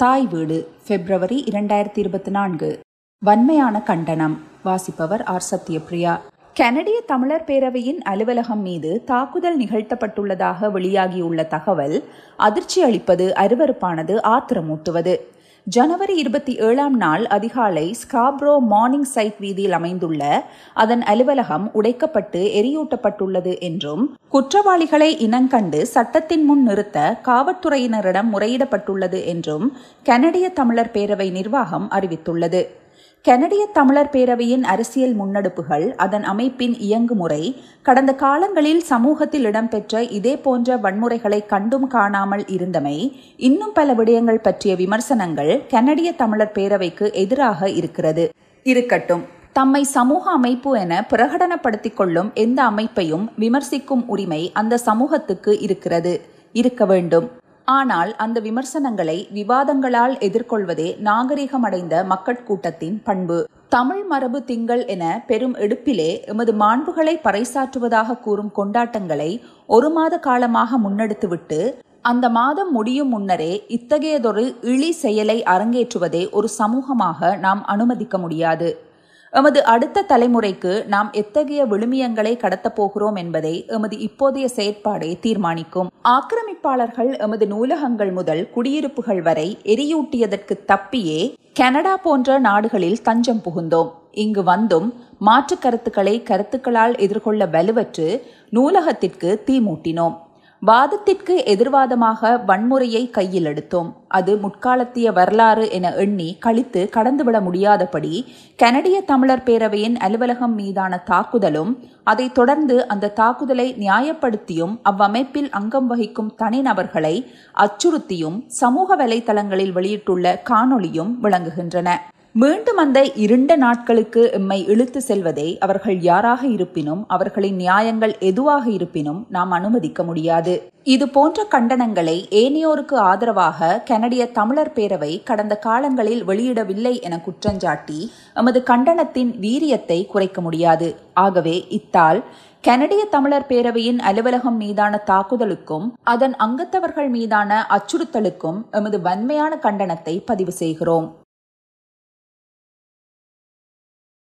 தாய் வீடு பிப்ரவரி இரண்டாயிரத்தி இருபத்தி நான்கு. வன்மையான கண்டனம் வாசிப்பவர் ஆர் சத்யபிரியா. கனடிய தமிழர் பேரவையின் அலுவலகம் மீது தாக்குதல் நிகழ்த்தப்பட்டுள்ளதாக வெளியாகியுள்ள தகவல் அதிர்ச்சி அளிப்பது அருவருப்பானது ஆத்திரமூட்டுவது. ஜனவரி இருபத்தி ஏழாம் நாள் அதிகாலை ஸ்காப்ரோ மார்னிங் சைட் வீதியில் அமைந்துள்ள அதன் அலுவலகம் உடைக்கப்பட்டு எரியூட்டப்பட்டுள்ளது என்றும் குற்றவாளிகளை இனங்கண்டு சட்டத்தின் முன் நிறுத்த காவல்துறையினரிடம் முறையிடப்பட்டுள்ளது என்றும் கனடிய தமிழர் பேரவை நிர்வாகம் அறிவித்துள்ளது. கனடிய தமிழர் பேரவையின் அரசியல் முன்னெடுப்புகள் அதன் அமைப்பின் இயங்குமுறை கடந்த காலங்களில் சமூகத்தில் இடம்பெற்ற இதே போன்ற வன்முறைகளை கண்டும் காணாமல் இருந்தமை இன்னும் பல விடயங்கள் பற்றிய விமர்சனங்கள் கனடிய தமிழர் பேரவைக்கு எதிராக இருக்கிறது. இருக்கட்டும் தம்மை சமூக அமைப்பு என பிரகடனப்படுத்திக் கொள்ளும் எந்த அமைப்பையும் விமர்சிக்கும் உரிமை அந்த சமூகத்துக்கு இருக்கிறது. இருக்க வேண்டும். ஆனால் அந்த விமர்சனங்களை விவாதங்களால் எதிர்கொள்வதே நாகரிகமடைந்த மக்கட்கூட்டத்தின் பண்பு. தமிழ் மரபு திங்கள் என பெரும் எடுப்பிலே எமது மாண்புகளை பறைசாற்றுவதாக கூறும் கொண்டாட்டங்களை ஒரு மாத காலமாக முன்னெடுத்துவிட்டு அந்த மாதம் முடியும் முன்னரே இத்தகையதொரு இழி செயலை அரங்கேற்றுவதை ஒரு சமூகமாக நாம் அனுமதிக்க முடியாது. எமது அடுத்த தலைமுறைக்கு நாம் எத்தகைய விழுமியங்களை கடத்தப் போகிறோம் என்பதை எமது இப்போதைய செயற்பாடே தீர்மானிக்கும். ஆக்கிரமிப்பாளர்கள் எமது நூலகங்கள் முதல் குடியிருப்புகள் வரை எரியூட்டியதற்கு தப்பியே கனடா போன்ற நாடுகளில் தஞ்சம் புகுந்தோம். இங்கு வந்தும் மாற்று கருத்துக்களை கருத்துக்களால் எதிர்கொள்ள வலுவற்று நூலகத்திற்கு தீமூட்டினோம். வாதத்திற்கு எதிர்வாதமாக வன்முறையை கையில் எடுத்தோம். அது முற்காலத்திய வரலாறு என எண்ணி கழித்து கடந்துவிட முடியாதபடி கனடிய தமிழர் பேரவையின் அலுவலகம் மீதான தாக்குதலும் அதைத் தொடர்ந்து அந்த தாக்குதலை நியாயப்படுத்தியும் அவ்வமைப்பில் அங்கம் வகிக்கும் தனிநபர்களை அச்சுறுத்தியும் சமூக வலைதளங்களில் வெளியிட்டுள்ள காணொளியும் விளங்குகின்றன. மீண்டும் அந்த இருண்ட நாட்களுக்கு எம்மை இழுத்து செல்வதை அவர்கள் யாராக இருப்பினும் அவர்களின் நியாயங்கள் எதுவாக இருப்பினும் நாம் அனுமதிக்க முடியாது. இது போன்ற கண்டனங்களை ஏனையோருக்கு ஆதரவாக கனடிய தமிழர் பேரவை கடந்த காலங்களில் வெளியிடவில்லை என குற்றஞ்சாட்டி எமது கண்டனத்தின் வீரியத்தை குறைக்க முடியாது. ஆகவே இத்தால் கனடிய தமிழர் பேரவையின் அலுவலகம் மீதான தாக்குதலுக்கும் அதன் அங்கத்தவர்கள் மீதான அச்சுறுத்தலுக்கும் எமது வன்மையான கண்டனத்தை பதிவு செய்கிறோம்.